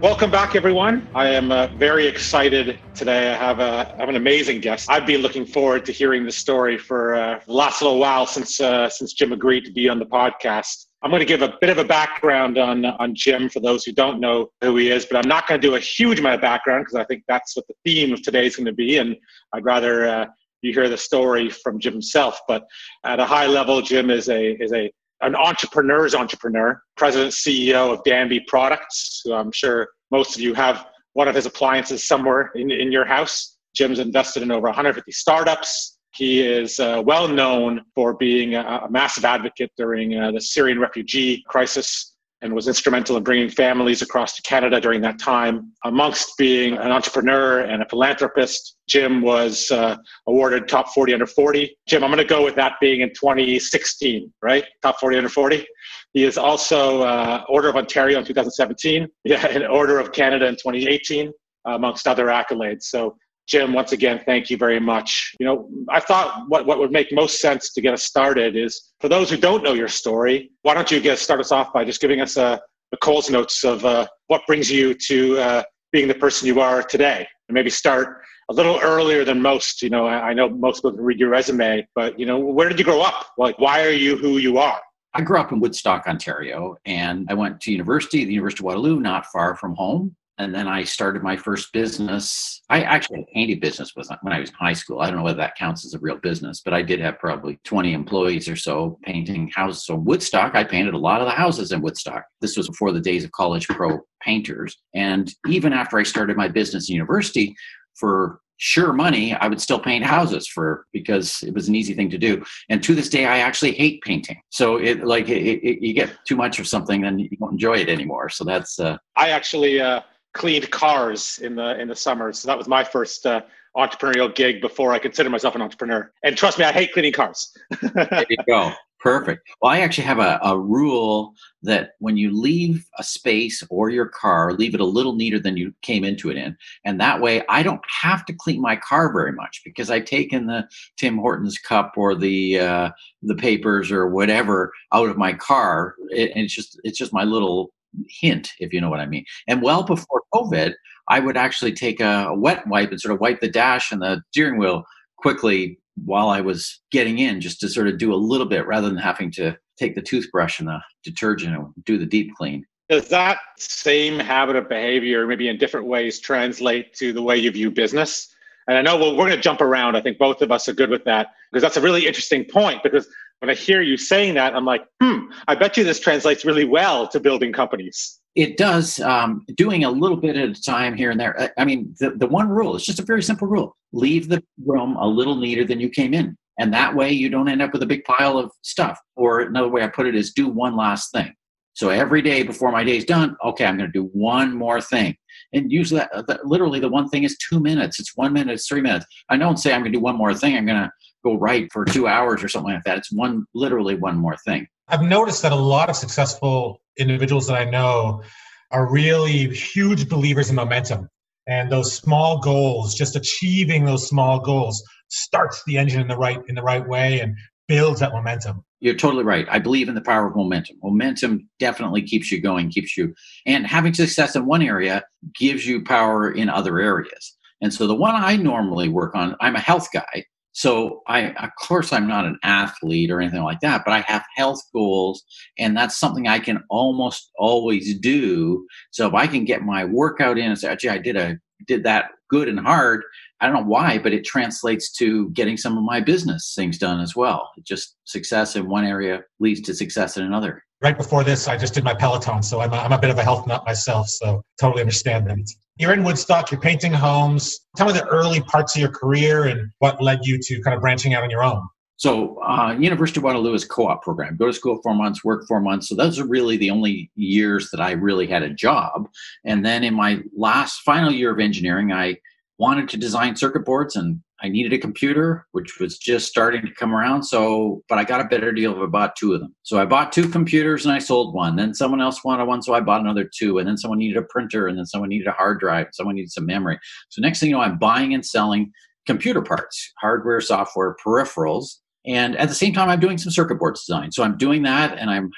Welcome back, everyone. I am uh, very excited today. I have, a, I have an amazing guest. I've been looking forward to hearing the story for uh, the last little while since uh, since Jim agreed to be on the podcast. I'm going to give a bit of a background on on Jim for those who don't know who he is, but I'm not going to do a huge amount of background because I think that's what the theme of today is going to be, and I'd rather uh, you hear the story from Jim himself. But at a high level, Jim is a is a an entrepreneur's entrepreneur, president CEO of Danby Products, who I'm sure most of you have one of his appliances somewhere in, in your house. Jim's invested in over 150 startups. He is uh, well known for being a, a massive advocate during uh, the Syrian refugee crisis and was instrumental in bringing families across to Canada during that time. Amongst being an entrepreneur and a philanthropist, Jim was uh, awarded Top 40 Under 40. Jim, I'm going to go with that being in 2016, right? Top 40 Under 40. He is also uh, Order of Ontario in 2017, yeah, and Order of Canada in 2018, amongst other accolades. So Jim, once again, thank you very much. You know, I thought what, what would make most sense to get us started is for those who don't know your story, why don't you get start us off by just giving us a, the Coles notes of uh, what brings you to uh, being the person you are today, and maybe start a little earlier than most. You know, I, I know most people can read your resume, but you know, where did you grow up? Like, why are you who you are? I grew up in Woodstock, Ontario, and I went to university, the University of Waterloo, not far from home and then I started my first business. I actually had a painting business when I was in high school. I don't know whether that counts as a real business, but I did have probably 20 employees or so painting houses. So Woodstock, I painted a lot of the houses in Woodstock. This was before the days of college pro painters. And even after I started my business in university, for sure money, I would still paint houses for because it was an easy thing to do. And to this day, I actually hate painting. So it like it, it, you get too much of something, then you don't enjoy it anymore. So that's. Uh, I actually. Uh cleaned cars in the in the summer. So that was my first uh, entrepreneurial gig before I considered myself an entrepreneur. And trust me, I hate cleaning cars. there you go. Perfect. Well, I actually have a, a rule that when you leave a space or your car, leave it a little neater than you came into it in. And that way I don't have to clean my car very much because I've taken the Tim Hortons cup or the uh, the papers or whatever out of my car. It, and it's just it's just my little hint, if you know what I mean. And well before COVID, I would actually take a, a wet wipe and sort of wipe the dash and the steering wheel quickly while I was getting in, just to sort of do a little bit rather than having to take the toothbrush and the detergent and do the deep clean. Does that same habit of behavior, maybe in different ways, translate to the way you view business? And I know well, we're going to jump around. I think both of us are good with that because that's a really interesting point. Because when I hear you saying that, I'm like, hmm, I bet you this translates really well to building companies. It does. Um, doing a little bit at a time here and there. I mean, the, the one rule, it's just a very simple rule leave the room a little neater than you came in. And that way you don't end up with a big pile of stuff. Or another way I put it is do one last thing. So every day before my day's done, okay, I'm going to do one more thing. And usually, that, that, literally, the one thing is two minutes. It's one minute, it's three minutes. I don't say I'm going to do one more thing. I'm going to go write for two hours or something like that. It's one, literally one more thing. I've noticed that a lot of successful individuals that I know are really huge believers in momentum. And those small goals, just achieving those small goals, starts the engine in the right in the right way and builds that momentum. You're totally right. I believe in the power of momentum. Momentum definitely keeps you going, keeps you, and having success in one area gives you power in other areas. And so the one I normally work on, I'm a health guy. So I, of course, I'm not an athlete or anything like that, but I have health goals, and that's something I can almost always do. So if I can get my workout in and say, "Gee, I did a did that good and hard," I don't know why, but it translates to getting some of my business things done as well. Just success in one area leads to success in another. Right before this, I just did my Peloton, so I'm a, I'm a bit of a health nut myself, so totally understand that. You're in Woodstock, you're painting homes. Tell me the early parts of your career and what led you to kind of branching out on your own. So, uh, University of Waterloo is co-op program. Go to school four months, work four months. So those are really the only years that I really had a job. And then in my last final year of engineering, I wanted to design circuit boards and I needed a computer, which was just starting to come around. So, but I got a better deal if I bought two of them. So I bought two computers and I sold one. Then someone else wanted one, so I bought another two. And then someone needed a printer, and then someone needed a hard drive, someone needed some memory. So next thing you know, I'm buying and selling computer parts, hardware, software, peripherals. And at the same time, I'm doing some circuit board design. So I'm doing that and I'm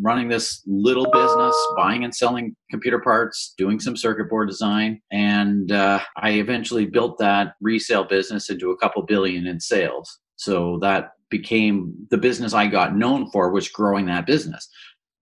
running this little business, buying and selling computer parts, doing some circuit board design. And uh, I eventually built that resale business into a couple billion in sales. So that became the business I got known for was growing that business.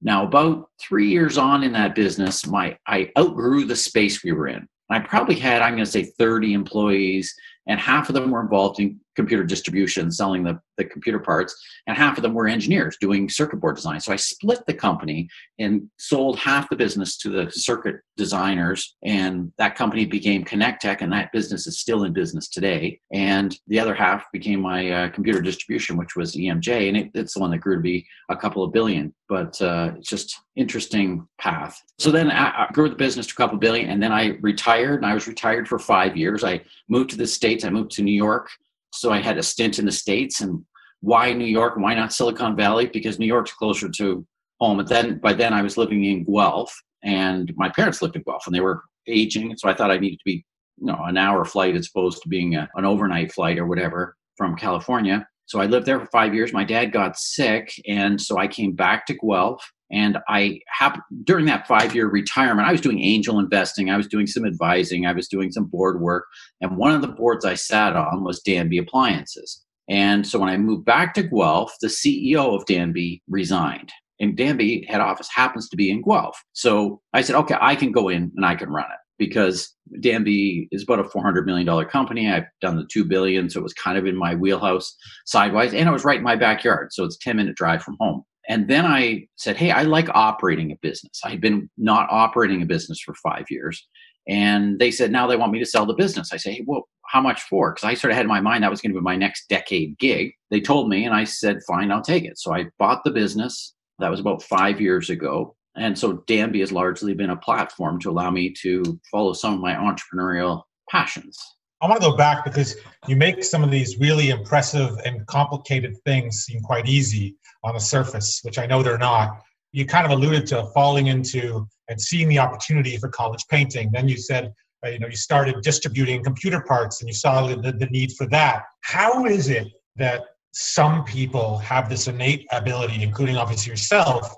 Now, about three years on in that business, my I outgrew the space we were in. I probably had, I'm going to say, 30 employees and half of them were involved in computer distribution, selling the, the computer parts, and half of them were engineers doing circuit board design. So I split the company and sold half the business to the circuit designers, and that company became Connectech, and that business is still in business today. And the other half became my uh, computer distribution, which was EMJ, and it, it's the one that grew to be a couple of billion. But uh, it's just interesting path. So then I, grew the business to a couple billion, and then I retired, and I was retired for five years. I moved to the states. I moved to New York so I had a stint in the States. And why New York? Why not Silicon Valley? Because New York's closer to home. And then by then I was living in Guelph, and my parents lived in Guelph, and they were aging. So I thought I needed to be, you know, an hour flight as opposed to being a, an overnight flight or whatever from California. So I lived there for five years. My dad got sick, and so I came back to Guelph and I have during that five year retirement, I was doing angel investing, I was doing some advising, I was doing some board work. And one of the boards I sat on was Danby Appliances. And so when I moved back to Guelph, the CEO of Danby resigned. And Danby head office happens to be in Guelph. So I said, okay, I can go in and I can run it because Danby is about a $400 million company. I've done the 2 billion. So it was kind of in my wheelhouse sidewise and it was right in my backyard. So it's 10 minute drive from home. And then I said, Hey, I like operating a business. I had been not operating a business for five years. And they said, Now they want me to sell the business. I say, hey, Well, how much for? Because I sort of had in my mind that was going to be my next decade gig. They told me, and I said, Fine, I'll take it. So I bought the business. That was about five years ago. And so Danby has largely been a platform to allow me to follow some of my entrepreneurial passions. I want to go back because you make some of these really impressive and complicated things seem quite easy on the surface, which I know they're not. You kind of alluded to falling into and seeing the opportunity for college painting. Then you said, uh, you know, you started distributing computer parts and you saw the, the need for that. How is it that some people have this innate ability, including obviously yourself,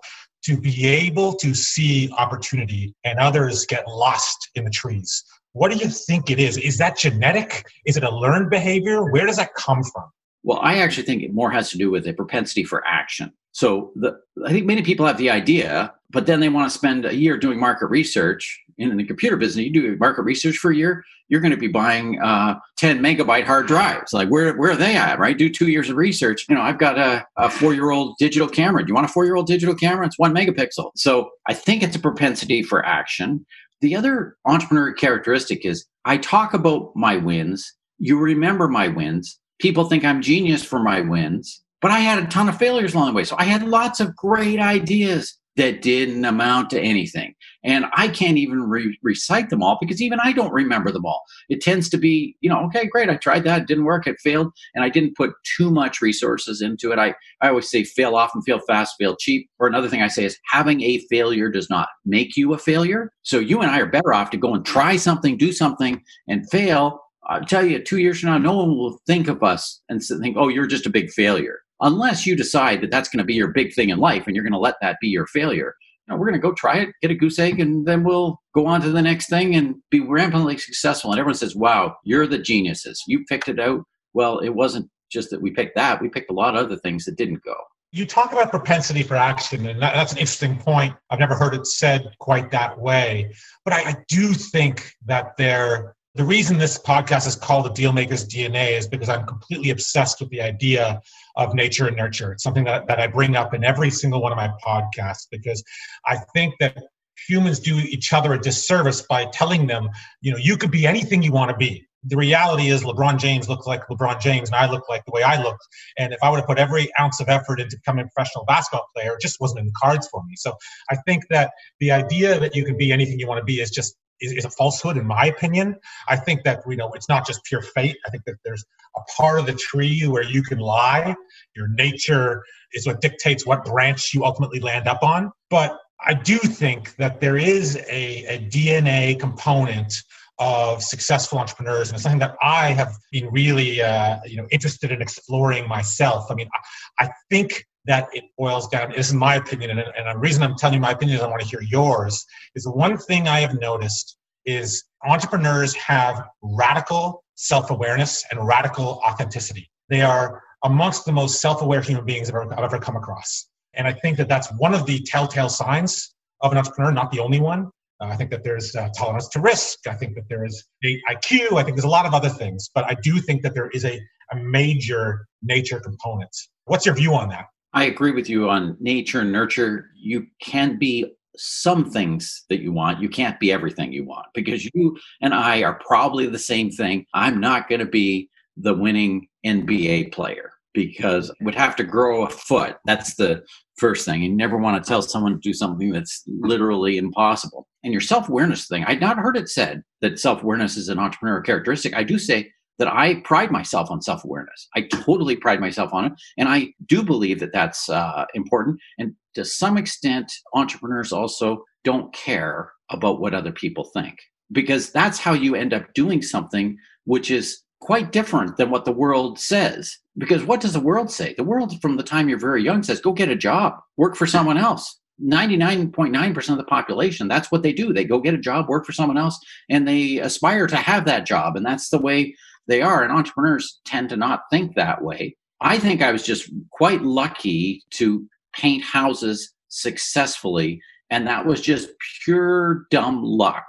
to be able to see opportunity and others get lost in the trees? What do you think it is? Is that genetic? Is it a learned behavior? Where does that come from? Well, I actually think it more has to do with a propensity for action. So the, I think many people have the idea, but then they want to spend a year doing market research. In the computer business, you do market research for a year, you're going to be buying uh, 10 megabyte hard drives. Like where, where are they at, right? Do two years of research. You know, I've got a, a four-year-old digital camera. Do you want a four-year-old digital camera? It's one megapixel. So I think it's a propensity for action. The other entrepreneurial characteristic is I talk about my wins. You remember my wins. People think I'm genius for my wins, but I had a ton of failures along the way. So I had lots of great ideas that didn't amount to anything. And I can't even re- recite them all because even I don't remember them all. It tends to be, you know, okay, great, I tried that, didn't work, it failed, and I didn't put too much resources into it. I, I always say fail often, fail fast, fail cheap. Or another thing I say is having a failure does not make you a failure. So you and I are better off to go and try something, do something, and fail. I'll tell you, two years from now, no one will think of us and think, oh, you're just a big failure unless you decide that that's going to be your big thing in life and you're going to let that be your failure you know, we're going to go try it get a goose egg and then we'll go on to the next thing and be rampantly successful. And everyone says wow you're the geniuses. You picked it out. Well it wasn't just that we picked that we picked a lot of other things that didn't go. You talk about propensity for action and that's an interesting point. I've never heard it said quite that way. But I, I do think that there the reason this podcast is called the Dealmaker's DNA is because I'm completely obsessed with the idea of nature and nurture. It's something that, that I bring up in every single one of my podcasts because I think that humans do each other a disservice by telling them, you know, you could be anything you want to be. The reality is LeBron James looks like LeBron James and I look like the way I look. And if I would have put every ounce of effort into becoming a professional basketball player, it just wasn't in the cards for me. So I think that the idea that you can be anything you want to be is just is, is, a falsehood in my opinion. I think that you know it's not just pure fate. I think that there's a part of the tree where you can lie. Your nature is what dictates what branch you ultimately land up on. But I do think that there is a, a DNA component of successful entrepreneurs, and it's something that I have been really, uh, you know, interested in exploring myself. I mean, I, I think that it boils down. This is my opinion, and, and the reason I'm telling you my opinion is I want to hear yours. Is the one thing I have noticed is entrepreneurs have radical self-awareness and radical authenticity. They are amongst the most self-aware human beings I've ever, I've ever come across, and I think that that's one of the telltale signs of an entrepreneur, not the only one. Uh, I think that there's uh, tolerance to risk. I think that there is IQ. I think there's a lot of other things, but I do think that there is a, a major nature component. What's your view on that? I agree with you on nature and nurture. You can be some things that you want. You can't be everything you want because you and I are probably the same thing. I'm not going to be the winning NBA player because I would have to grow a foot. That's the first thing. You never want to tell someone to do something that's literally impossible. And your self awareness thing, I'd not heard it said that self awareness is an entrepreneurial characteristic. I do say that I pride myself on self awareness. I totally pride myself on it. And I do believe that that's uh, important. And to some extent, entrepreneurs also don't care about what other people think because that's how you end up doing something which is quite different than what the world says. Because what does the world say? The world, from the time you're very young, says go get a job, work for someone else. 99.9% of the population, that's what they do. They go get a job, work for someone else, and they aspire to have that job. And that's the way they are. And entrepreneurs tend to not think that way. I think I was just quite lucky to paint houses successfully. And that was just pure dumb luck.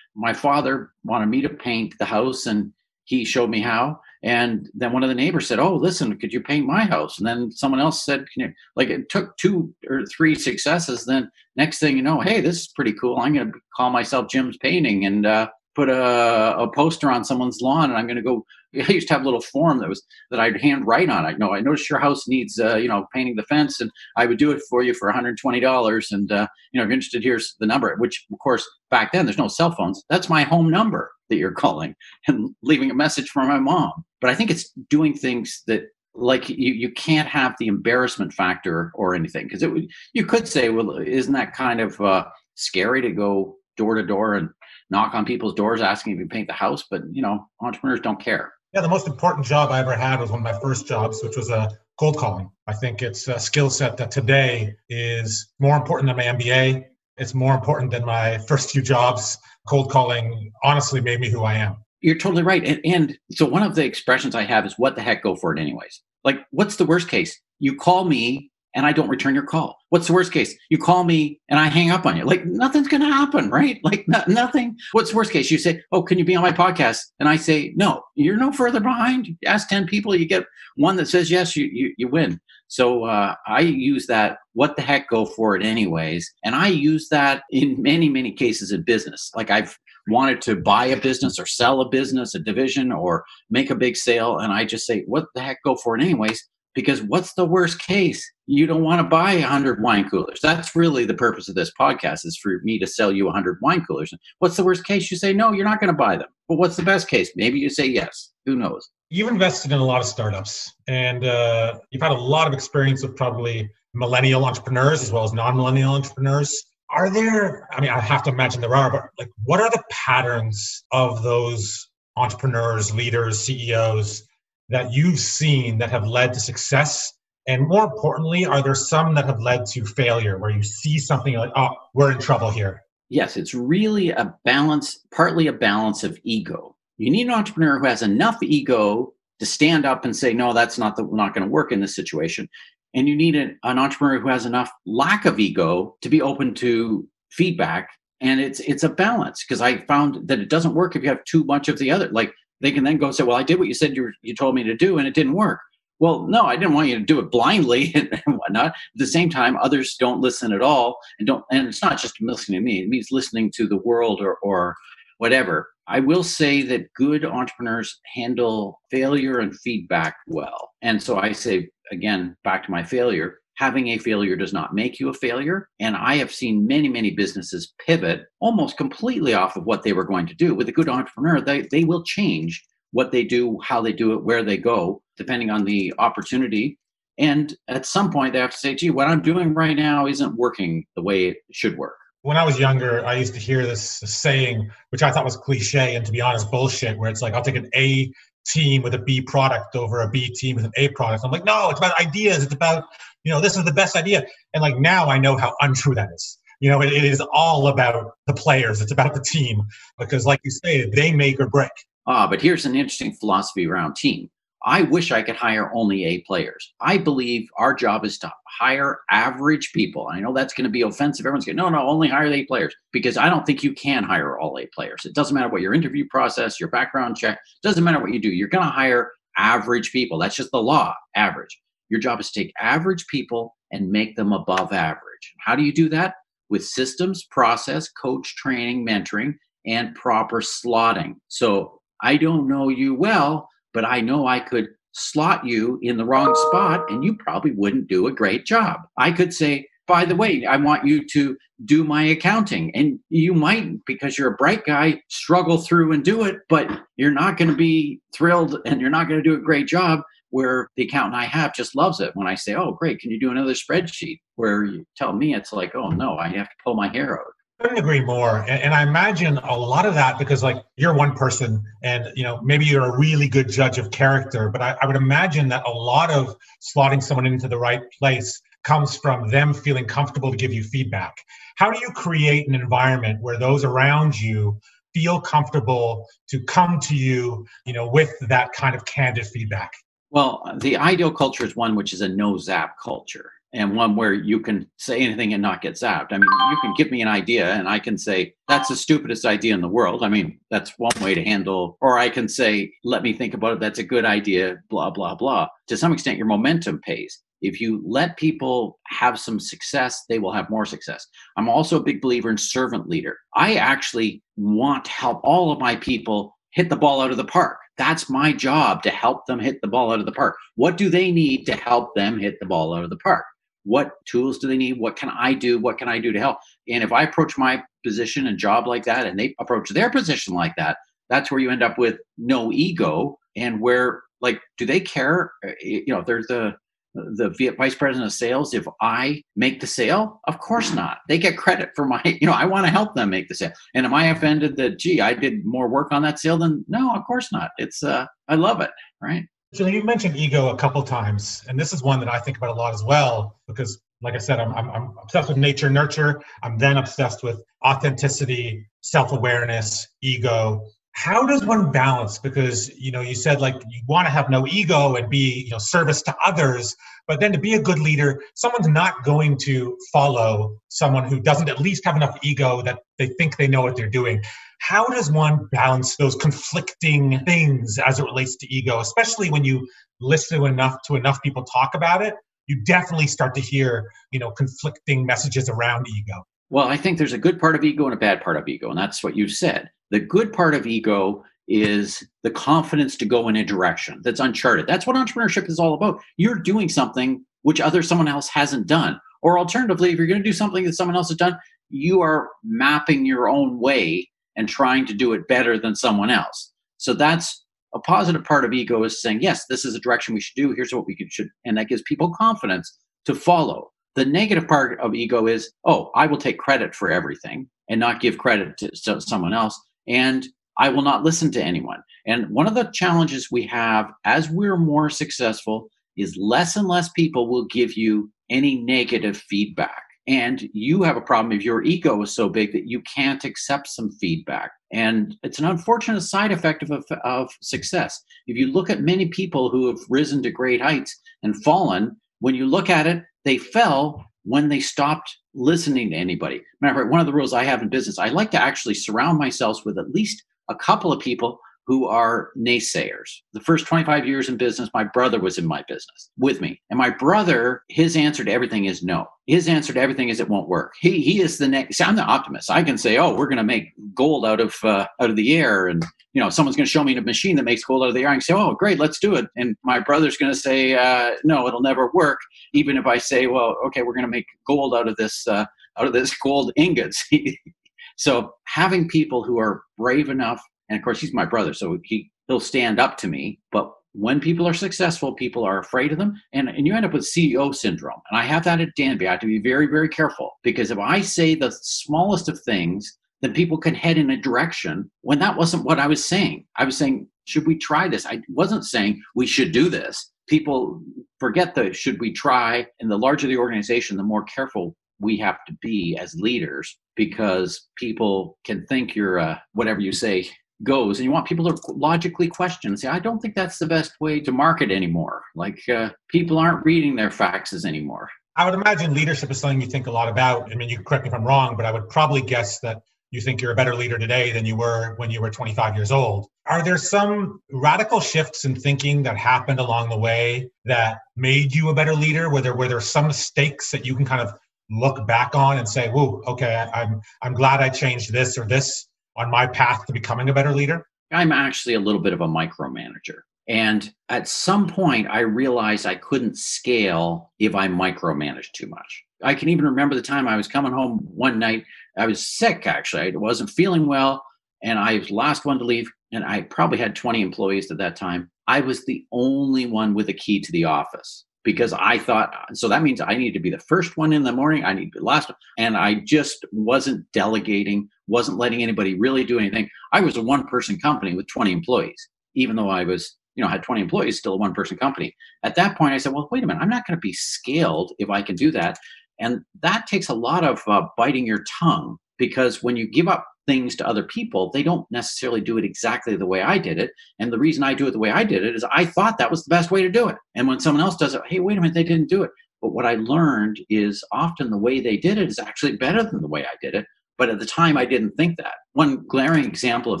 My father wanted me to paint the house and he showed me how. And then one of the neighbors said, Oh, listen, could you paint my house? And then someone else said, Can you? Like it took two or three successes. Then next thing you know, hey, this is pretty cool. I'm going to call myself Jim's Painting. And uh, put a, a poster on someone's lawn and I'm going to go. I used to have a little form that was that I'd hand write on. I know I noticed your house needs, uh, you know, painting the fence, and I would do it for you for 120 dollars. And uh, you know, if you're interested, here's the number. Which, of course, back then there's no cell phones. That's my home number that you're calling and leaving a message for my mom. But I think it's doing things that like you, you can't have the embarrassment factor or anything because it would you could say well isn't that kind of uh, scary to go door to door and knock on people's doors asking if you paint the house, but you know, entrepreneurs don't care. Yeah, the most important job I ever had was one of my first jobs, which was a cold calling. I think it's a skill set that today is more important than my MBA. It's more important than my first few jobs. Cold calling honestly made me who I am. You're totally right. And, and so one of the expressions I have is what the heck, go for it anyways. Like, what's the worst case? You call me and I don't return your call. What's the worst case? You call me and I hang up on you. Like nothing's going to happen, right? Like no, nothing. What's the worst case? You say, "Oh, can you be on my podcast?" And I say, "No." You're no further behind. You ask ten people, you get one that says yes. You you, you win. So uh, I use that. What the heck? Go for it, anyways. And I use that in many many cases in business. Like I've wanted to buy a business or sell a business, a division, or make a big sale, and I just say, "What the heck? Go for it, anyways." Because what's the worst case? You don't want to buy 100 wine coolers. That's really the purpose of this podcast is for me to sell you 100 wine coolers. What's the worst case? You say, no, you're not going to buy them. But what's the best case? Maybe you say yes. Who knows? You've invested in a lot of startups and uh, you've had a lot of experience with probably millennial entrepreneurs as well as non millennial entrepreneurs. Are there, I mean, I have to imagine there are, but like, what are the patterns of those entrepreneurs, leaders, CEOs that you've seen that have led to success? And more importantly, are there some that have led to failure where you see something like, oh, we're in trouble here? Yes, it's really a balance, partly a balance of ego. You need an entrepreneur who has enough ego to stand up and say, no, that's not, the, not going to work in this situation. And you need an, an entrepreneur who has enough lack of ego to be open to feedback. And it's it's a balance because I found that it doesn't work if you have too much of the other. Like they can then go say, well, I did what you said you, you told me to do and it didn't work. Well, no, I didn't want you to do it blindly and whatnot. At the same time, others don't listen at all and don't, and it's not just listening to me, it means listening to the world or, or whatever. I will say that good entrepreneurs handle failure and feedback well. And so I say, again, back to my failure, having a failure does not make you a failure. And I have seen many, many businesses pivot almost completely off of what they were going to do. With a good entrepreneur, they, they will change what they do, how they do it, where they go, depending on the opportunity. And at some point, they have to say, gee, what I'm doing right now isn't working the way it should work. When I was younger, I used to hear this saying, which I thought was cliche and to be honest, bullshit, where it's like, I'll take an A team with a B product over a B team with an A product. I'm like, no, it's about ideas. It's about you know, this is the best idea. And like now I know how untrue that is. You know, it, it is all about the players. It's about the team because, like you say, they make or break. Ah, but here's an interesting philosophy around team. I wish I could hire only A players. I believe our job is to hire average people. I know that's going to be offensive. Everyone's going, no, no, only hire A players because I don't think you can hire all A players. It doesn't matter what your interview process, your background check, doesn't matter what you do. You're going to hire average people. That's just the law, average. Your job is to take average people and make them above average. How do you do that? With systems, process, coach training, mentoring, and proper slotting. So I don't know you well, but I know I could slot you in the wrong spot and you probably wouldn't do a great job. I could say, by the way, I want you to do my accounting. And you might, because you're a bright guy, struggle through and do it, but you're not going to be thrilled and you're not going to do a great job where the accountant I have just loves it when I say, "Oh, great, can you do another spreadsheet?" Where you tell me it's like, "Oh no, I have to pull my hair out." Couldn't agree more. And, and, i imagine a lot of that because like you're one person and you know maybe you're a really good judge of character but I, I, would imagine that a lot of slotting someone into the right place comes from them feeling comfortable to give you feedback. How do you create an environment where those around you feel comfortable to come to you you know with that kind of candid feedback? Well, the ideal culture is one which is a no zap culture and one where you can say anything and not get zapped. I mean, you can give me an idea and I can say, that's the stupidest idea in the world. I mean, that's one way to handle, or I can say, let me think about it. That's a good idea, blah, blah, blah. To some extent, your momentum pays. If you let people have some success, they will have more success. I'm also a big believer in servant leader. I actually want to help all of my people hit the ball out of the park. That's my job to help them hit the ball out of the park. What do they need to help them hit the ball out of the park? What tools do they need? What can I do? What can I do to help? And if I approach my position and job like that and they approach their position like that, that's where you end up with no ego and where like do they care uh, you know there's the the vice president of sales if i make the sale of course not they get credit for my you know i want to help them make the sale and am i offended that gee i did more work on that sale than no of course not it's uh i love it right so you mentioned ego a couple times and this is one that i think about a lot as well because like i said i'm, I'm, I'm obsessed with nature nurture. I'm then obsessed with authenticity self-awareness ego how does one balance? Because you know you said like you want to have no ego and be you know service to others but then to be a good leader someone's not going to follow someone who doesn't at least have enough ego that they think they know what they're doing. How does one balance those conflicting things as it relates to ego especially when you listen enough to enough people talk about it? You definitely start to hear you know conflicting messages around ego. Well, I think there's a good part of ego and a bad part of ego, and that's what you said. The good part of ego is the confidence to go in a direction that's uncharted. That's what entrepreneurship is all about. You're doing something which other someone else hasn't done. Or alternatively, if you're going to do something that someone else has done, you are mapping your own way and trying to do it better than someone else. So that's a positive part of ego is saying, yes, this is a direction we should do. Here's what we should, and that gives people confidence to follow. The negative part of ego is, oh, I will take credit for everything and not give credit to someone else. And I will not listen to anyone. And one of the challenges we have as we're more successful is less and less people will give you any negative feedback. And you have a problem if your ego is so big that you can't accept some feedback. And it's an unfortunate side effect of, of success. If you look at many people who have risen to great heights and fallen, when you look at it, they fell when they stopped listening to anybody. Remember, one of the rules I have in business, I like to actually surround myself with at least a couple of people who are naysayers. The first 25 years in business, my brother was in my business with me. And my brother, his answer to everything is no. His answer to everything is it won't work. He he is the next. See, I'm the optimist. I can say, oh, we're going to make gold out of uh, out of the air, and you know, someone's going to show me a machine that makes gold out of the air. I can say, oh, great, let's do it. And my brother's going to say, uh, no, it'll never work. Even if I say, well, okay, we're going to make gold out of this uh, out of this gold ingots. so having people who are brave enough and of course, he's my brother, so he he'll stand up to me. But when people are successful, people are afraid of them, and and you end up with CEO syndrome. And I have that at Danby. I have to be very very careful because if I say the smallest of things, then people can head in a direction when that wasn't what I was saying. I was saying, should we try this? I wasn't saying we should do this. People forget the should we try, and the larger the organization, the more careful we have to be as leaders because people can think you're uh, whatever you say goes and you want people to logically question say i don't think that's the best way to market anymore. Like uh, people aren't reading their faxes anymore. I would imagine leadership is something you think a lot about. I mean you correct me if i'm wrong but i would probably guess that you think you're a better leader today than you were when you were 25 years old. Are there some radical shifts in thinking that happened along the way that made you a better leader? Were there were there some mistakes that you can kind of look back on and say whoa okay i'm i'm glad i changed this or this on my path to becoming a better leader? I'm actually a little bit of a micromanager. And at some point, I realized I couldn't scale if I micromanaged too much. I can even remember the time I was coming home one night. I was sick, actually. I wasn't feeling well. And I was last one to leave. And I probably had 20 employees at that time. I was the only one with a key to the office because I thought so that means I need to be the first one in the morning, I need to be the last one. And I just wasn't delegating, wasn't letting anybody really do anything. I was a one person company with 20 employees, even though I was, you know, had 20 employees, still a one person company. At that point, I said, well, wait a minute, I'm not going to be scaled if I can do that. And that takes a lot of uh, biting your tongue because when you give up things to other people, they don't necessarily do it exactly the way I did it. And the reason I do it the way I did it is I thought that was the best way to do it. And when someone else does it, hey, wait a minute, they didn't do it. But what I learned is often the way they did it is actually better than the way I did it. But at the time, I didn't think that. One glaring example of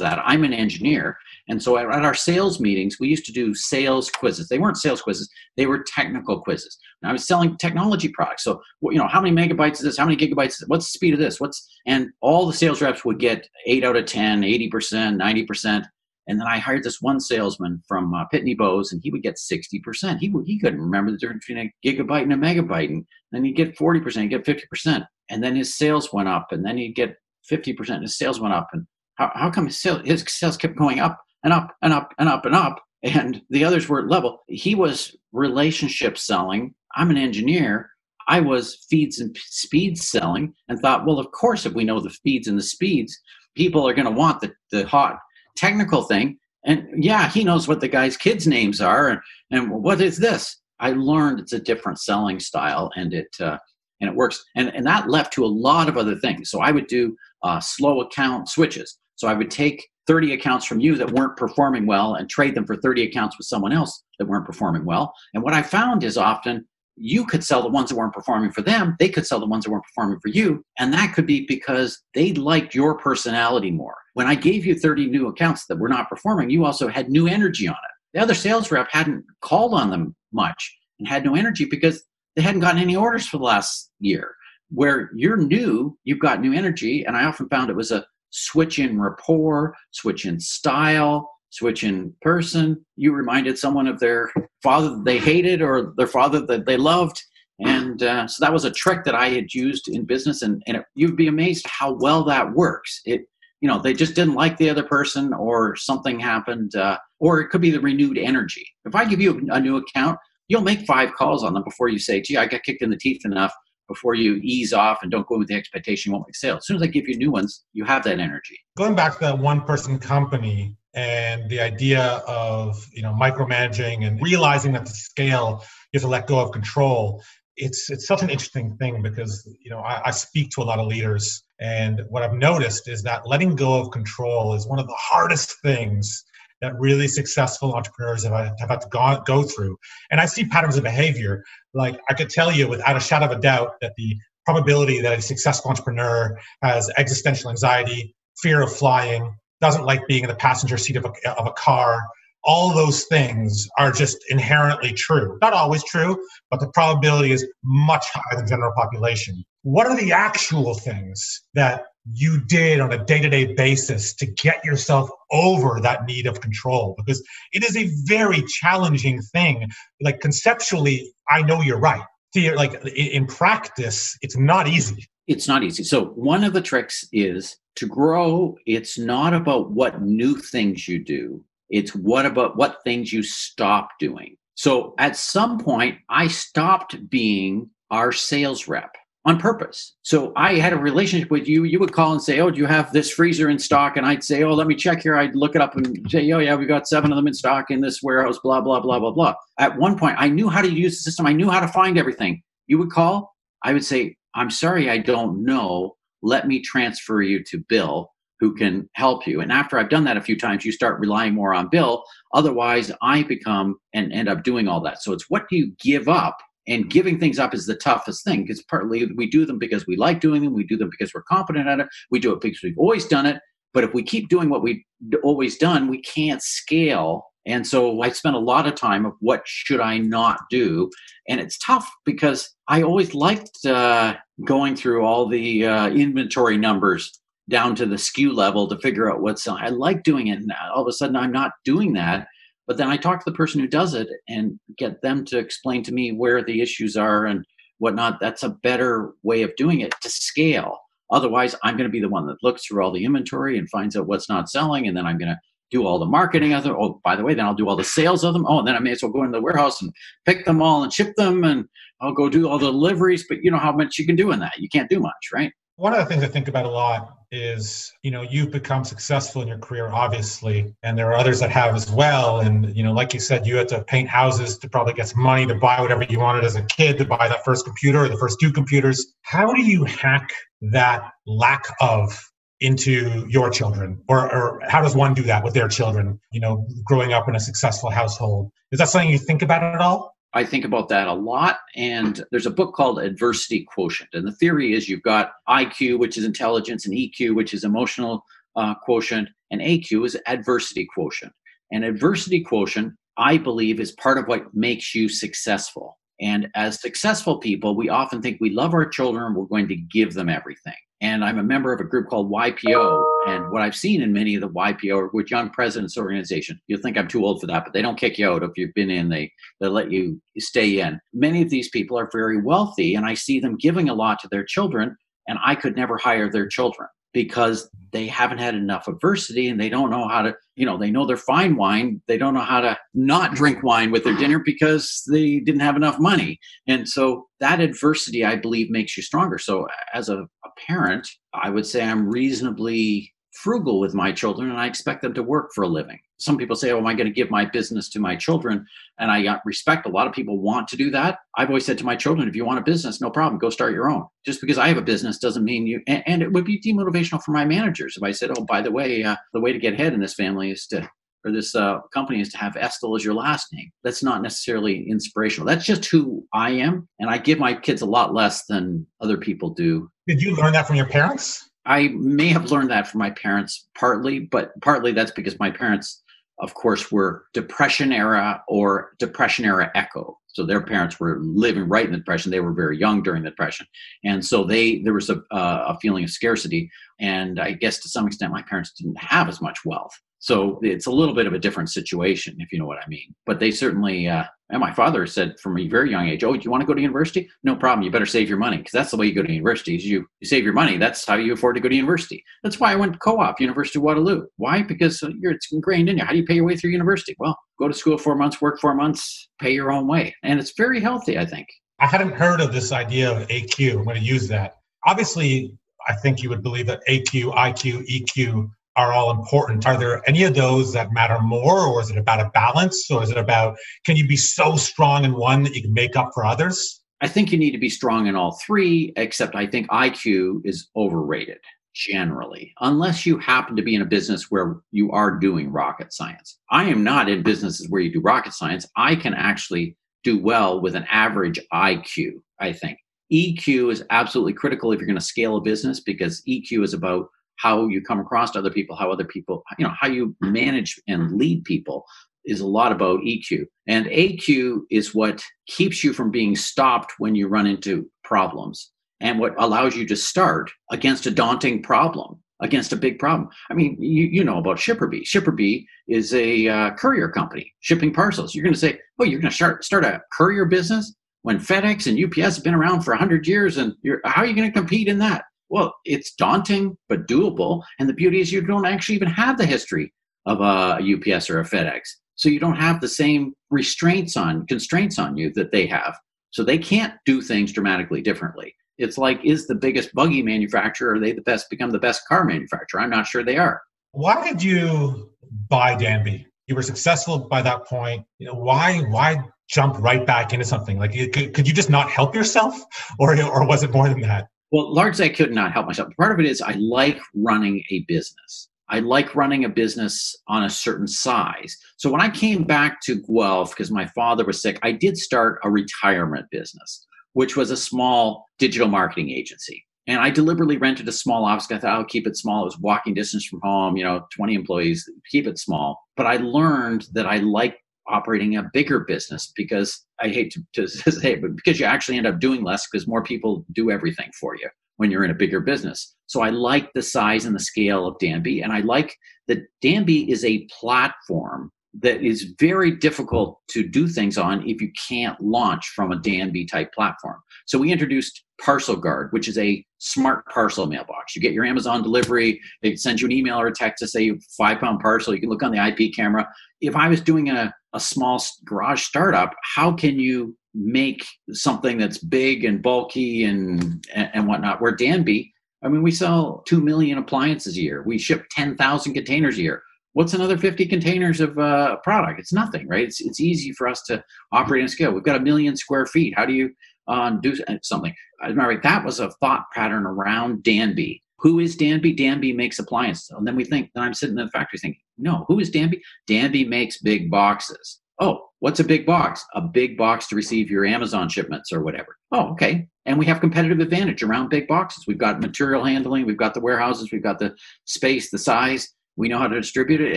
that I'm an engineer. And so at our sales meetings, we used to do sales quizzes. They weren't sales quizzes, they were technical quizzes. And I was selling technology products. So, you know, how many megabytes is this? How many gigabytes? What's the speed of this? What's, and all the sales reps would get eight out of 10, 80%, 90%. And then I hired this one salesman from uh, Pitney Bowes, and he would get 60%. He, he couldn't remember the difference between a gigabyte and a megabyte. And then he'd get 40%, he'd get 50% and then his sales went up and then he'd get 50% and his sales went up. And how, how come his sales, his sales kept going up and up and up and up and up? And the others were at level. He was relationship selling. I'm an engineer. I was feeds and speeds selling and thought well of course if we know the feeds and the speeds people are going to want the, the hot technical thing and yeah he knows what the guy's kids names are and, and what is this i learned it's a different selling style and it uh, and it works. And, and that left to a lot of other things. So I would do uh, slow account switches. So I would take 30 accounts from you that weren't performing well and trade them for 30 accounts with someone else that weren't performing well. And what I found is often you could sell the ones that weren't performing for them, they could sell the ones that weren't performing for you. And that could be because they liked your personality more. When I gave you 30 new accounts that were not performing, you also had new energy on it. The other sales rep hadn't called on them much and had no energy because they hadn't gotten any orders for the last year. Where you're new, you've got new energy. And I often found it was a switch in rapport, switch in style, switch in person. You reminded someone of their father that they hated or their father that they loved. And uh, so that was a trick that I had used in business. And, and it, you'd be amazed how well that works. It, you know, they just didn't like the other person or something happened, uh, or it could be the renewed energy. If I give you a new account, you'll make five calls on them before you say, gee, I got kicked in the teeth enough before you ease off and don't go with the expectation you won't make sales. As soon as I give you new ones, you have that energy. Going back to that one person company and the idea of you know micromanaging and realizing that the scale is to let go of control. It's it's such an interesting thing because you know I, I speak to a lot of leaders and what I've noticed is that letting go of control is one of the hardest things that really successful entrepreneurs have, uh, have had to go, go through. And I see patterns of behavior. Like I could tell you without a shadow of a doubt that the probability that a successful entrepreneur has existential anxiety, fear of flying, doesn't like being in the passenger seat of a, of a car. All those things are just inherently true. Not always true, but the probability is much higher than general population. What are the actual things that you did on a day-to-day basis to get yourself over that need of control? Because it is a very challenging thing. Like conceptually i know you're right. Like in practice it's not easy. It's not easy. So one of the tricks is to grow. It's not about what new things you do. It's what about what things you stop doing. So at some point i stopped being our sales rep on purpose. So I had a relationship with you. You would call and say, "Oh, do you have this freezer in stock?" And I'd say, "Oh, let me check here." I'd look it up and say, "Oh, yeah, we got seven of them in stock in this warehouse." Blah blah blah blah blah. At one point, I knew how to use the system. I knew how to find everything. You would call. I would say, "I'm sorry, I don't know. Let me transfer you to Bill." Who can help you? And after I've done that a few times, you start relying more on Bill. Otherwise, I become and end up doing all that. So it's what do you give up and giving things up is the toughest thing because partly we do them because we like doing them we do them because we're competent at it we do it because we've always done it. But if we keep doing what we've always done we can't scale. And so i spent a lot of time of what should i not do? And it's tough because i always liked uh, going through all the uh, inventory numbers down to the SKU level to figure out what's i like doing it and all of a sudden i'm not doing that but then I talk to the person who does it and get them to explain to me where the issues are and whatnot. That's a better way of doing it to scale. Otherwise, I'm going to be the one that looks through all the inventory and finds out what's not selling, and then I'm going to do all the marketing of them. Oh, by the way, then I'll do all the sales of them. Oh, and then I may as well go into the warehouse and pick them all and ship them, and I'll go do all the deliveries. But you know how much you can do in that? You can't do much, right? One of the things I think about a lot is, you know, you've become successful in your career, obviously, and there are others that have as well. And, you know, like you said, you had to paint houses to probably get some money to buy whatever you wanted as a kid, to buy that first computer or the first two computers. How do you hack that lack of into your children or, or how does one do that with their children you know growing up in a successful household is that something you think about at all I think about that a lot. And there's a book called Adversity Quotient. And the theory is you've got IQ, which is intelligence, and EQ, which is emotional uh, quotient, and AQ is adversity quotient. And adversity quotient, I believe, is part of what makes you successful. And as successful people, we often think we love our children, we're going to give them everything and I'm a member of a group called YPO. And what I've seen in many of the YPO, with Young Presidents Organization, you'll think I'm too old for that, but they don't kick you out if you've been in. They they let you stay in. Many of these people are very wealthy, and I see them giving a lot to their children, and I could never hire their children because they haven't had enough adversity and they don't know how to, you know, they know they're fine wine. They don't know how to not drink wine with their dinner because they didn't have enough money. And so that adversity, I believe, makes you stronger. So as a, a parent, I would say I'm reasonably frugal with my children and I expect them to work for a living. Some people say, Oh, am I going to give my business to my children? And I respect a lot of people want to do that. I've always said to my children, if you want a business, no problem, go start your own. Just because I have a business doesn't mean you, and, and it would be demotivational for my managers if I said, Oh, by the way, uh, the way to get ahead in this family is to or this uh, company is to have Estill as your last name. That's not necessarily inspirational. That's just who I am. And I give my kids a lot less than other people do. Did you learn that from your parents? I may have learned that from my parents partly, but partly that's because my parents, of course, were Depression era or Depression era echo. So their parents were living right in the Depression. They were very young during the Depression, and so they there was a, uh, a feeling of scarcity. And I guess to some extent, my parents didn't have as much wealth. So it's a little bit of a different situation, if you know what I mean. But they certainly, uh, and my father said from a very young age, "Oh, do you want to go to university? No problem. You better save your money because that's the way you go to university. Is you, you save your money. That's how you afford to go to university. That's why I went to co-op, University of Waterloo. Why? Because you're, it's ingrained in you. How do you pay your way through university? Well, go to school four months, work four months, pay your own way, and it's very healthy, I think. I hadn't heard of this idea of AQ. I'm going to use that. Obviously, I think you would believe that AQ, IQ, EQ are all important. Are there any of those that matter more, or is it about a balance, or is it about can you be so strong in one that you can make up for others? I think you need to be strong in all three, except I think IQ is overrated generally, unless you happen to be in a business where you are doing rocket science. I am not in businesses where you do rocket science. I can actually do well with an average IQ, I think. EQ is absolutely critical if you're going to scale a business because EQ is about how you come across to other people, how other people, you know, how you manage and lead people is a lot about EQ. And AQ is what keeps you from being stopped when you run into problems and what allows you to start against a daunting problem against a big problem. I mean, you, you know about ShipperBee. ShipperBee is a uh, courier company shipping parcels. You're going to say, oh, you're going to start start a courier business when FedEx and UPS have been around for 100 years, and how are you going to compete in that? Well, it's daunting but doable. And the beauty is you don't actually even have the history of a UPS or a FedEx. So you don't have the same restraints on constraints on you that they have. So they can't do things dramatically differently. It's like, is the biggest buggy manufacturer, are they the best, become the best car manufacturer? I'm not sure they are. Why did you buy Danby? You were successful by that point. You know, why, why jump right back into something? Like, could, could you just not help yourself? Or, or was it more than that? Well, largely I could not help myself. Part of it is I like running a business. I like running a business on a certain size. So when I came back to Guelph because my father was sick, I did start a retirement business which was a small digital marketing agency. And I deliberately rented a small office. I thought I'll keep it small. It was walking distance from home, you know, 20 employees, keep it small. But I learned that I like operating a bigger business because I hate to, to say but because you actually end up doing less because more people do everything for you when you're in a bigger business. So I like the size and the scale of Danby. And I like that Danby is a platform that is very difficult to do things on if you can't launch from a Danby type platform. So we introduced Parcel Guard, which is a smart parcel mailbox. You get your Amazon delivery, it sends you an email or a text to say five pound parcel. You can look on the IP camera. If I was doing a, a small garage startup, how can you make something that's big and bulky and and whatnot? Where Danby, I mean, we sell two million appliances a year. We ship ten thousand containers a year what's another 50 containers of uh, product? It's nothing, right? It's, it's easy for us to operate on scale. We've got a million square feet. How do you uh, do something? I remember that was a thought pattern around Danby. Who is Danby? Danby makes appliances. And then we think, then I'm sitting in the factory thinking, no, who is Danby? Danby makes big boxes. Oh, what's a big box? A big box to receive your Amazon shipments or whatever. Oh, okay. And we have competitive advantage around big boxes. We've got material handling, we've got the warehouses, we've got the space, the size we know how to distribute it,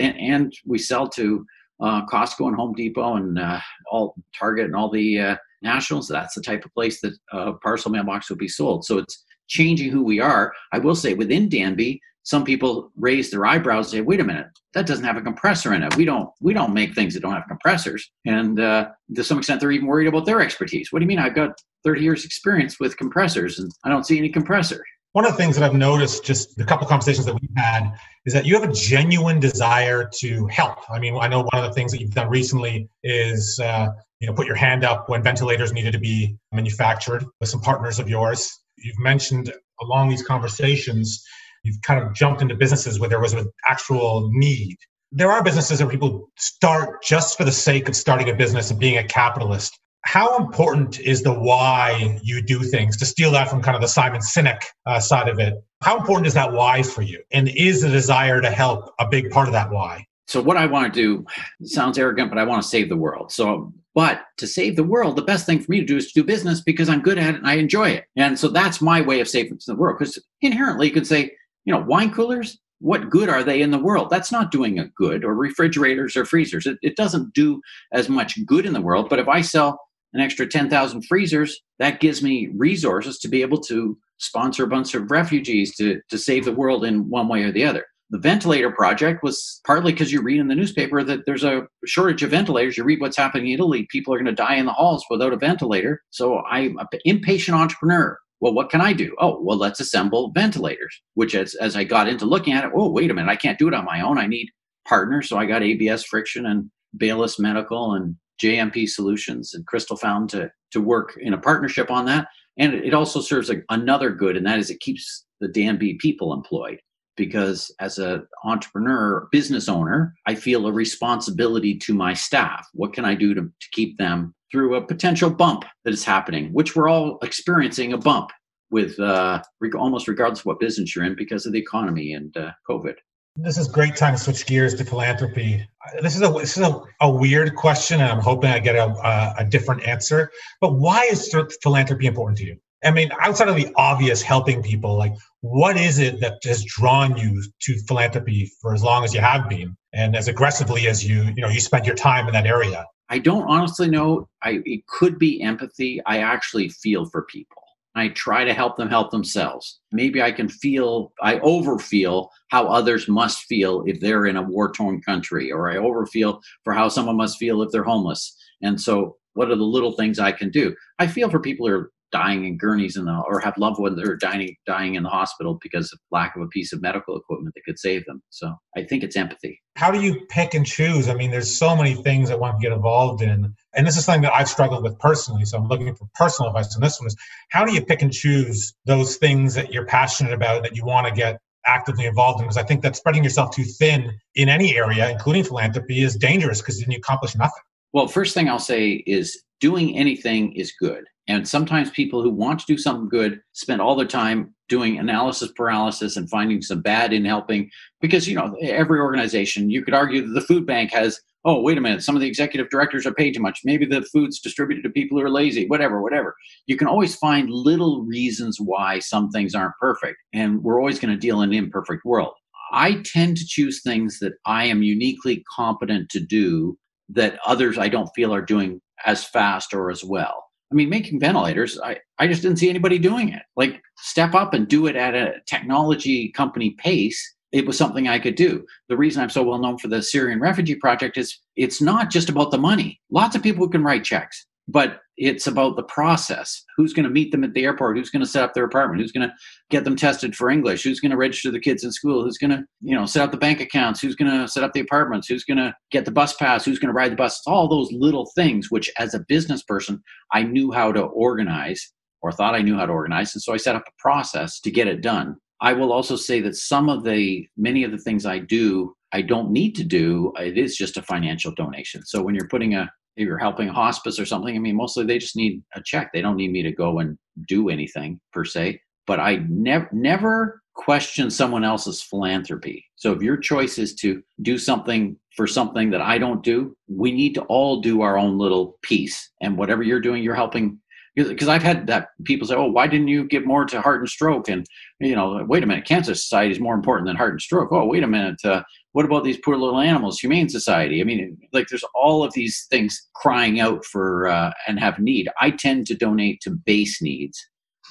and, and we sell to uh, Costco and Home Depot and uh, all Target and all the uh, nationals. That's the type of place that uh, parcel mailbox would be sold. So it's changing who we are. I will say within Danby, some people raise their eyebrows and say, "Wait a minute, that doesn't have a compressor in it. We don't we don't make things that don't have compressors." And uh, to some extent, they're even worried about their expertise. What do you mean? I've got 30 years experience with compressors, and I don't see any compressor. One of the things that I've noticed, just the couple conversations that we've had, is that you have a genuine desire to help. I mean, I know one of the things that you've done recently is, uh, you know, put your hand up when ventilators needed to be manufactured with some partners of yours. You've mentioned along these conversations, you've kind of jumped into businesses where there was an actual need. There are businesses where people start just for the sake of starting a business and being a capitalist how important is the why you do things to steal that from kind of the simon sinek uh, side of it how important is that why for you and is the desire to help a big part of that why so what i want to do sounds arrogant but i want to save the world so but to save the world the best thing for me to do is to do business because i'm good at it and i enjoy it and so that's my way of saving the world because inherently you could say you know wine coolers what good are they in the world? That's not doing a good, or refrigerators or freezers. It, it, doesn't do as much good in the world. But if I sell an extra 10,000 freezers, that gives me resources to be able to sponsor a bunch of refugees to, to save the world in one way or the other. The ventilator project was partly because you read in the newspaper that there's a shortage of ventilators. You read what's happening in Italy, people are going to die in the halls without a ventilator. So I'm an impatient entrepreneur. Well, what can I do? Oh, well, let's assemble ventilators, which as, as I got into looking at it, oh, wait a minute, I can't do it on my own. I need partners. So I got ABS Friction and Baylis Medical and JMP Solutions and Crystal Fountains to to work in a partnership on that. And it also serves a, another good, and that is it keeps the Danby people employed. Because as an entrepreneur, business owner, I feel a responsibility to my staff. What can I do to, to keep them through a potential bump that is happening, which we're all experiencing a bump with uh, almost regardless of what business you're in because of the economy and uh, COVID this is great time to switch gears to philanthropy. This is a this is a, a weird question, and I'm hoping I get a, a, a different answer. But why is philanthropy important to you? I mean, outside of the obvious helping people, like what is it that has drawn you to philanthropy for as long as you have been and as aggressively as you, you know, you spent your time in that area? I don't honestly know. I it could be empathy. I actually feel for people. I try to help them help themselves. Maybe I can feel, I overfeel how others must feel if they're in a war torn country, or I overfeel for how someone must feel if they're homeless. And so, what are the little things I can do? I feel for people who are dying in gurneys in the or have loved ones that are dying dying in the hospital because of lack of a piece of medical equipment that could save them. So I think it's empathy. How do you pick and choose? I mean, there's so many things that one can get involved in. And this is something that I've struggled with personally. So I'm looking for personal advice on this one is how do you pick and choose those things that you're passionate about that you want to get actively involved in because I think that spreading yourself too thin in any area, including philanthropy, is dangerous because then you accomplish nothing. Well, first thing I'll say is doing anything is good. And sometimes people who want to do something good spend all their time doing analysis paralysis and finding some bad in helping. Because you know every organization you could argue that the food bank has oh wait a minute some of the executive directors are paid too much. Maybe the food's distributed to people who are lazy whatever whatever. You can always find little reasons why some things aren't perfect and we're always going to deal in an imperfect world. I tend to choose things that i am uniquely competent to do that others i don't feel are doing as fast or as well I mean, making ventilators, I, I just didn't see anybody doing it. Like, step up and do it at a technology company pace. It was something I could do. The reason I'm so well known for the Syrian refugee project is it's not just about the money. Lots of people who can write checks but it's about the process. Who's going to meet them at the airport? Who's going to set up their apartment? Who's going to get them tested for english? Who's going to register the kids in school? Who's going to you know set up the bank accounts? Who's going to set up the apartments? Who's going to get the bus pass? Who's going to ride the bus? It's all those little things which as a business person i knew how to organize or thought i knew how to organize and so i set up a process to get it done. I will also say that some of the many of the things i do I don't need to do. It is just a financial donation. So when you're putting a if you're helping hospice or something, I mean, mostly they just need a check. They don't need me to go and do anything per se. But I never never question someone else's philanthropy. So if your choice is to do something for something that I don't do, we need to all do our own little piece. And whatever you're doing, you're helping because I've had that people say, "Oh, why didn't you give more to heart and stroke?" And you know, wait a minute, Cancer Society is more important than heart and stroke. Oh, wait a minute, uh, what about these poor little animals? Humane Society. I mean, like there's all of these things crying out for uh, and have need. I tend to donate to base needs,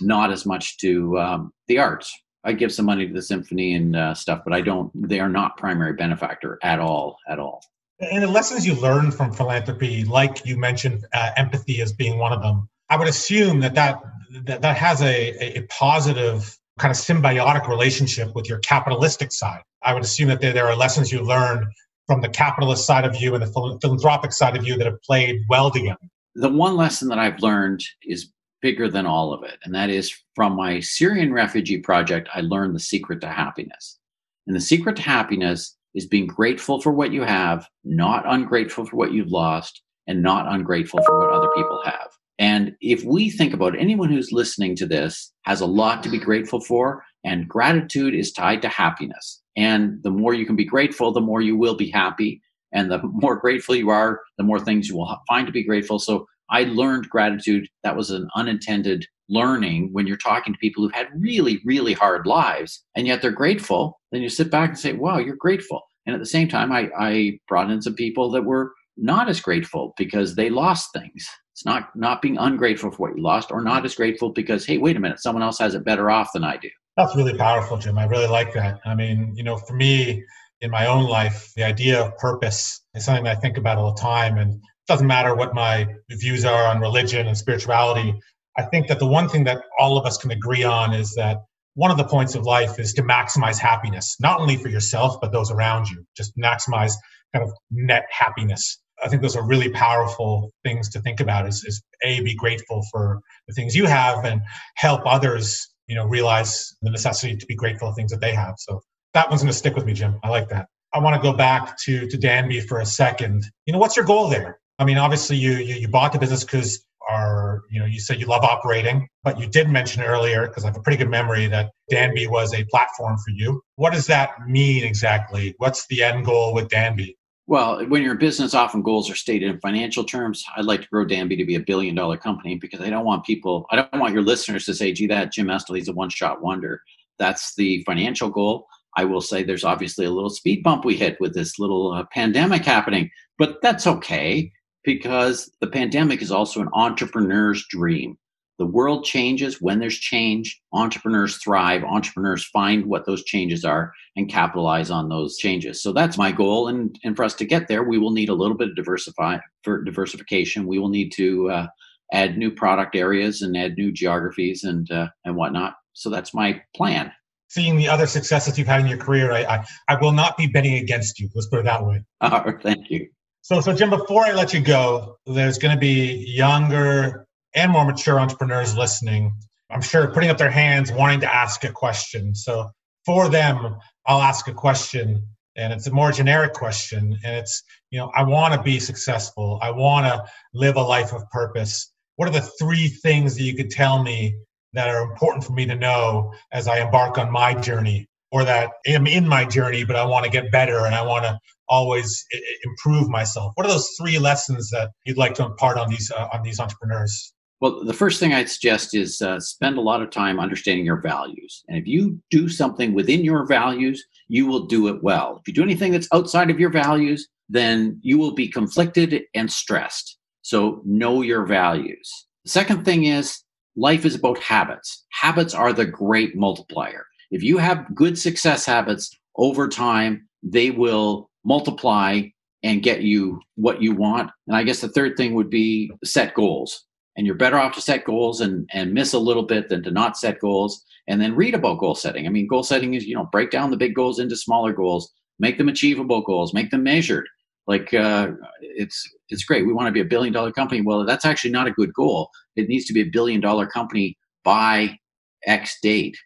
not as much to um, the arts. I give some money to the symphony and uh, stuff, but I don't. They are not primary benefactor at all, at all. And the lessons you learned from philanthropy, like you mentioned, uh, empathy as being one of them I would assume that that that, that has a, a positive kind of symbiotic relationship with your capitalistic side. I would assume that there, there are lessons you learned from the capitalist side of you and the philanthropic side of you that have played well together. The one lesson that I've learned is bigger than all of it, and that is from my Syrian refugee project, I learned the secret to happiness. And the secret to happiness is being grateful for what you have, not ungrateful for what you've lost, and not ungrateful for what other people have. And if we think about it, anyone who's listening to this has a lot to be grateful for, and gratitude is tied to happiness. And the more you can be grateful, the more you will be happy. And the more grateful you are, the more things you will find to be grateful. So I learned gratitude. That was an unintended learning when you're talking to people who've had really, really hard lives, and yet they're grateful. Then you sit back and say, wow, you're grateful. And at the same time, I, I brought in some people that were not as grateful because they lost things. It's not not being ungrateful for what you lost or not as grateful because hey, wait a minute, someone else has it better off than I do. That's really powerful, Jim. I really like that. I mean, you know, for me in my own life, the idea of purpose is something that I think about all the time and it doesn't matter what my views are on religion and spirituality. I think that the one thing that all of us can agree on is that one of the points of life is to maximize happiness, not only for yourself, but those around you. Just maximize kind of net happiness. I think those are really powerful things to think about is, is A, be grateful for the things you have and help others, you know, realize the necessity to be grateful for things that they have. So that one's going to stick with me, Jim. I like that. I want to go back to, to Danby for a second. You know, what's your goal there? I mean, obviously you, you, you bought the business because are, you know, you said you love operating, but you did mention earlier, because I have a pretty good memory, that Danby was a platform for you. What does that mean exactly? What's the end goal with Danby? Well, when you're in business, often goals are stated in financial terms. I'd like to grow Danby to be a billion dollar company because I don't want people, I don't want your listeners to say, gee, that Jim he's a one shot wonder. That's the financial goal. I will say there's obviously a little speed bump we hit with this little uh, pandemic happening, but that's okay because the pandemic is also an entrepreneur's dream the world changes when there's change entrepreneurs thrive entrepreneurs find what those changes are and capitalize on those changes. So that's my goal. And and for us to get there we will need a little bit of diversify for diversification. We will need to uh, add new product areas and add new geographies and uh, and whatnot. So that's my plan. Seeing the other successes you've had in your career I, I, I will not be betting against you. Let's put it that way. Uh, thank you. So so jim before i let you go there's going to be younger and more mature entrepreneurs listening, I'm sure putting up their hands, wanting to ask a question. So for them, I'll ask a question and it's a more generic question. And it's, you know, I want to be successful. I want to live a life of purpose. What are the three things that you could tell me that are important for me to know as I embark on my journey or that am in my journey, but I want to get better and I want to always improve myself? What are those three lessons that you'd like to impart on these uh, on these entrepreneurs? Well, the first thing I'd suggest is uh, spend a lot of time understanding your values. And if you do something within your values, you will do it well. If you do anything that's outside of your values, then you will be conflicted and stressed. So know your values. The second thing is life is about habits. Habits are the great multiplier. If you have good success habits over time, they will multiply and get you what you want. And I guess the third thing would be set goals and you're better off to set goals and and miss a little bit than to not set goals and then read about goal setting. I mean goal setting is you know break down the big goals into smaller goals make them achievable goals make them measured. Like uh, it's it's great. We want to be a billion dollar company. Well that's actually not a good goal. It needs to be a billion dollar company by x date.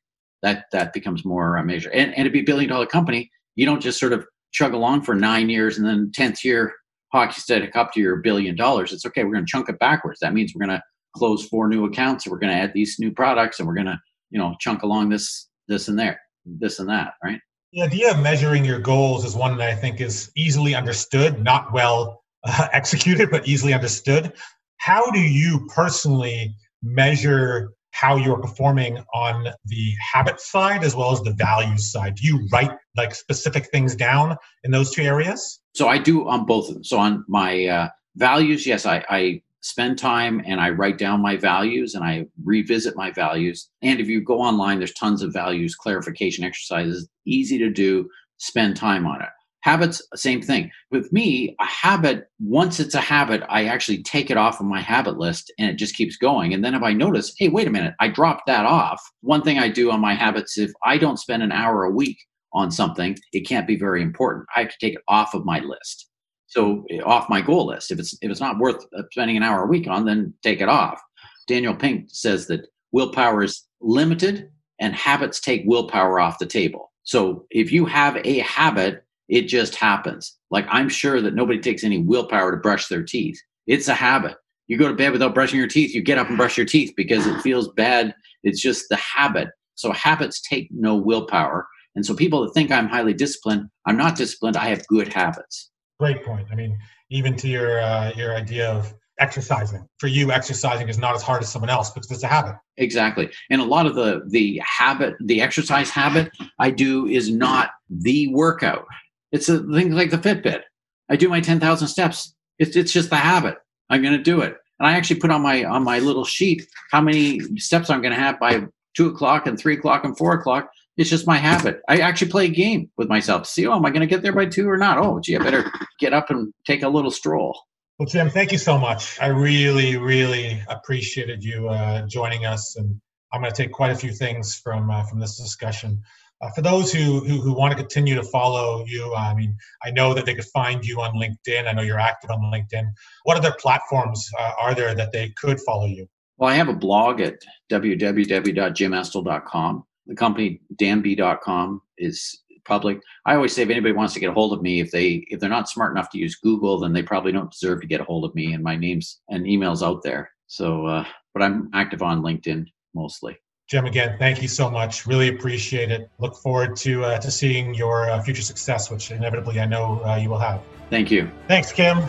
That that becomes more a measure and, and to be a billion dollar company you don't just sort of chug along for nine years and then 10th year hockey stick up to your billion dollars, it's okay. We're going to chunk it backwards. That means we're going to close four new accounts and we're going to add these new products and we're going to, you know, chunk along this, this and there, this and that, right? The idea of measuring your goals is one that I think is easily understood, not well uh, executed, but easily understood. How do you personally measure how you're performing on the habit side as well as the values side? Do you write like specific things down in those two areas? So I do on both of them. So on my uh, values, yes, I, I spend time and I write down my values and I revisit my values. And if you go online, there's tons of values clarification exercises, easy to do, spend time on it. Habits, same thing. With me, a habit, once it's a habit, I actually take it off of my habit list and it just keeps going. And then if I notice, hey, wait a minute, I dropped that off. One thing I do on my habits, if I don't spend an hour a week on something, it can't be very important. I have to take it off of my list. So off my goal list. If it's if it's not worth uh, spending an hour a week on, then take it off. Daniel Pink says that willpower is limited and habits take willpower off the table. So if you have a habit it just happens. Like I'm sure that nobody takes any willpower to brush their teeth. It's a habit. You go to bed without brushing your teeth, you get up and brush your teeth because it feels bad. It's just the habit. So habits take no willpower. And so people that think I'm highly disciplined, I'm not disciplined. I have good habits. Great point. I mean, even to your uh, your idea of exercising. For you, exercising is not as hard as someone else because it's a habit. Exactly. And a lot of the the habit, the exercise habit I do is not the workout. It's a thing like the Fitbit. I do my 10,000 steps. It's, it's just the habit. I'm going to do it. And I actually put on my, on my little sheet how many steps I'm going to have by two o'clock and three o'clock and four o'clock. It's just my habit. I actually play a game with myself see, oh, am I going to get there by two or not? Oh, gee, I better get up and take a little stroll. Well, Jim, thank you so much. I really, really appreciated you uh, joining us, and I'm going to take quite a few things from uh, from this discussion. Uh, for those who, who, who want to continue to follow you, I mean, I know that they could find you on LinkedIn. I know you're active on LinkedIn. What other platforms uh, are there that they could follow you? Well, I have a blog at www.jimestill.com. The company danby.com is public. I always say if anybody wants to get a hold of me, if they if they're not smart enough to use Google, then they probably don't deserve to get a hold of me. And my name's and emails out there. So, uh, but I'm active on LinkedIn mostly. Jim, again, thank you so much. Really appreciate it. Look forward to uh, to seeing your uh, future success, which inevitably I know uh, you will have. Thank you. Thanks, Kim.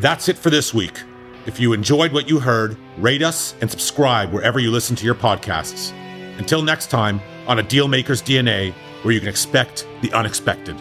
That's it for this week. If you enjoyed what you heard, rate us and subscribe wherever you listen to your podcasts. Until next time, on a Dealmaker's DNA, where you can expect the unexpected.